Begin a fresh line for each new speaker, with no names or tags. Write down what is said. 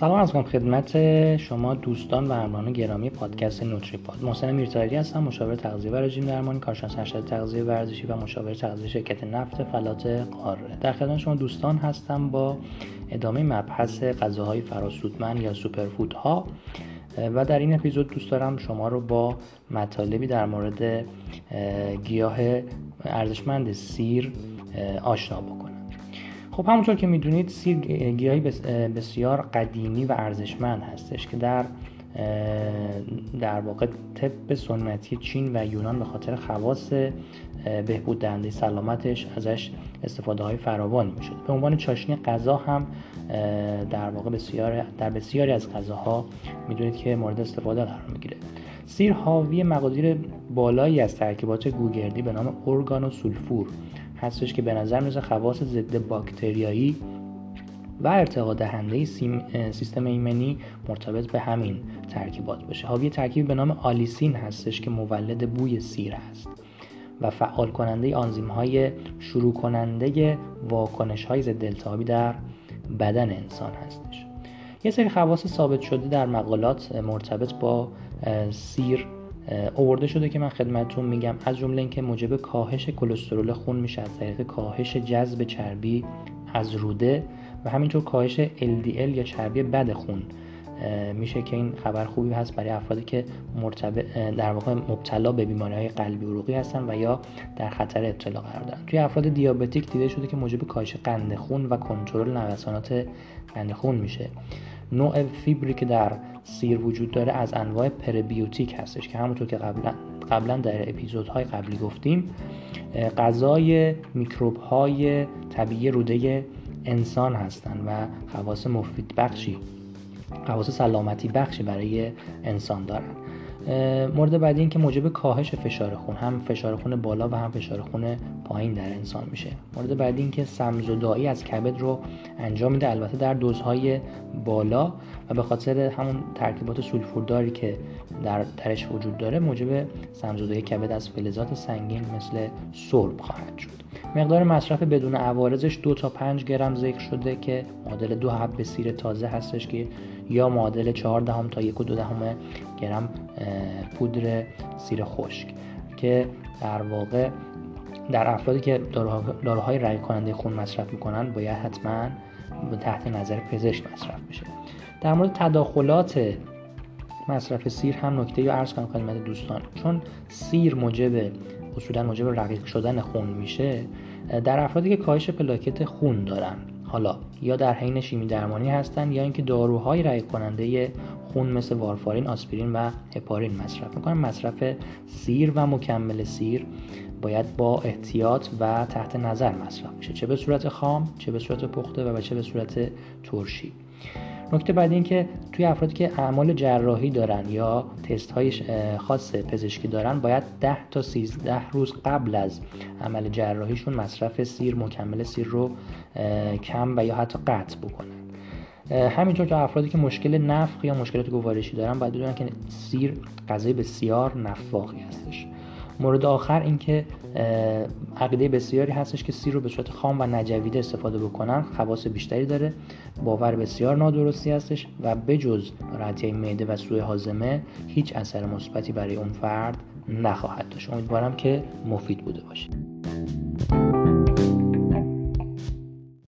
سلام از خدمت شما دوستان و همراهان گرامی پادکست نوتری پاد محسن میرتاری هستم مشاور تغذیه و رژیم درمانی کارشناس ارشد تغذیه ورزشی و مشاور تغذیه شرکت نفت فلات قاره. در خدمت شما دوستان هستم با ادامه مبحث غذاهای فراسودمند یا سوپرفودها. و در این اپیزود دوست دارم شما رو با مطالبی در مورد گیاه ارزشمند سیر آشنا بکنم. خب همونطور که می‌دونید سیر گیاهی بسیار قدیمی و ارزشمند هستش که در در واقع طب سنتی چین و یونان به خاطر خواص بهبود دهنده سلامتش ازش استفاده های فراوانی می به عنوان چاشنی غذا هم در واقع بسیار در بسیاری از غذاها می‌دونید که مورد استفاده قرار می‌گیره. سیر حاوی مقادیر بالایی از ترکیبات گوگردی به نام ارگان و سولفور هستش که به نظر می‌رسه خواص ضد باکتریایی و ارتقا دهنده سیستم ایمنی مرتبط به همین ترکیبات باشه. حاوی ترکیبی به نام آلیسین هستش که مولد بوی سیر هست و فعال کننده آنزیم های شروع کننده واکنش های ضد التهابی در بدن انسان هستش. یه سری خواص ثابت شده در مقالات مرتبط با سیر اوورده شده که من خدمتتون میگم. از جمله اینکه موجب کاهش کلسترول خون میشه از طریق کاهش جذب چربی از روده و همینطور کاهش LDL یا چربی بد خون. میشه که این خبر خوبی هست برای افرادی که در واقع مبتلا به بیماری های قلبی عروقی هستن و یا در خطر ابتلا قرار دارن. توی افراد دیابتیک دیده شده که موجب کاهش قند خون و کنترل نوسانات قند خون میشه. نوع فیبری که در سیر وجود داره از انواع پربیوتیک هستش که همونطور که قبلا قبلا در اپیزودهای قبلی گفتیم غذای میکروب های طبیعی روده انسان هستند و خواص مفید بخشی خواص سلامتی بخشی برای انسان دارن. مورد بعدی این که موجب کاهش فشار خون هم فشار خون بالا و هم فشار خون پایین در انسان میشه. مورد بعدی این که سمزدایی از کبد رو انجام میده البته در دوزهای بالا و به خاطر همون ترکیبات سولفورداری که در درش وجود داره موجب سمزدایی کبد از فلزات سنگین مثل سرب خواهد شد. مقدار مصرف بدون عوارضش دو تا 5 گرم ذکر شده که معادل دو حب سیر تازه هستش که یا معادل 4 دهم تا یک و دو دهم گرم پودر سیر خشک که در واقع در افرادی که داروهای رای کننده خون مصرف می‌کنن باید حتما تحت نظر پزشک مصرف بشه. در مورد تداخلات مصرف سیر هم نکته یا عرض کنم خدمت دوستان. چون سیر موجب اصولا موجب رقیق شدن خون میشه در افرادی که کاهش پلاکت خون دارن. حالا یا در حین شیمی درمانی هستند یا اینکه داروهای رای کننده خون مثل وارفارین، آسپرین و هپارین مصرف می‌کنن. مصرف سیر و مکمل سیر باید با احتیاط و تحت نظر مصرف میشه چه به صورت خام چه به صورت پخته و چه به صورت ترشی. نکته بعد این که توی افرادی که اعمال جراحی دارن یا تست های خاص پزشکی دارن باید 10 تا 13 روز قبل از عمل جراحیشون مصرف سیر مکمل سیر رو کم و یا حتی قطع بکنن. همینطور که افرادی که مشکل نفخ یا مشکلات گوارشی دارن باید بدونن که سیر غذای بسیار نفاقی هستش. مورد آخر اینکه عقیده بسیاری هستش که سیر رو به صورت خام و نجویده استفاده بکنن. خواص بیشتری داره. باور بسیار نادرستی هستش و بجز ناراحتی معده و سوء هاضمه هیچ اثر مثبتی برای اون فرد نخواهد داشت. امیدوارم که مفید بوده باشه.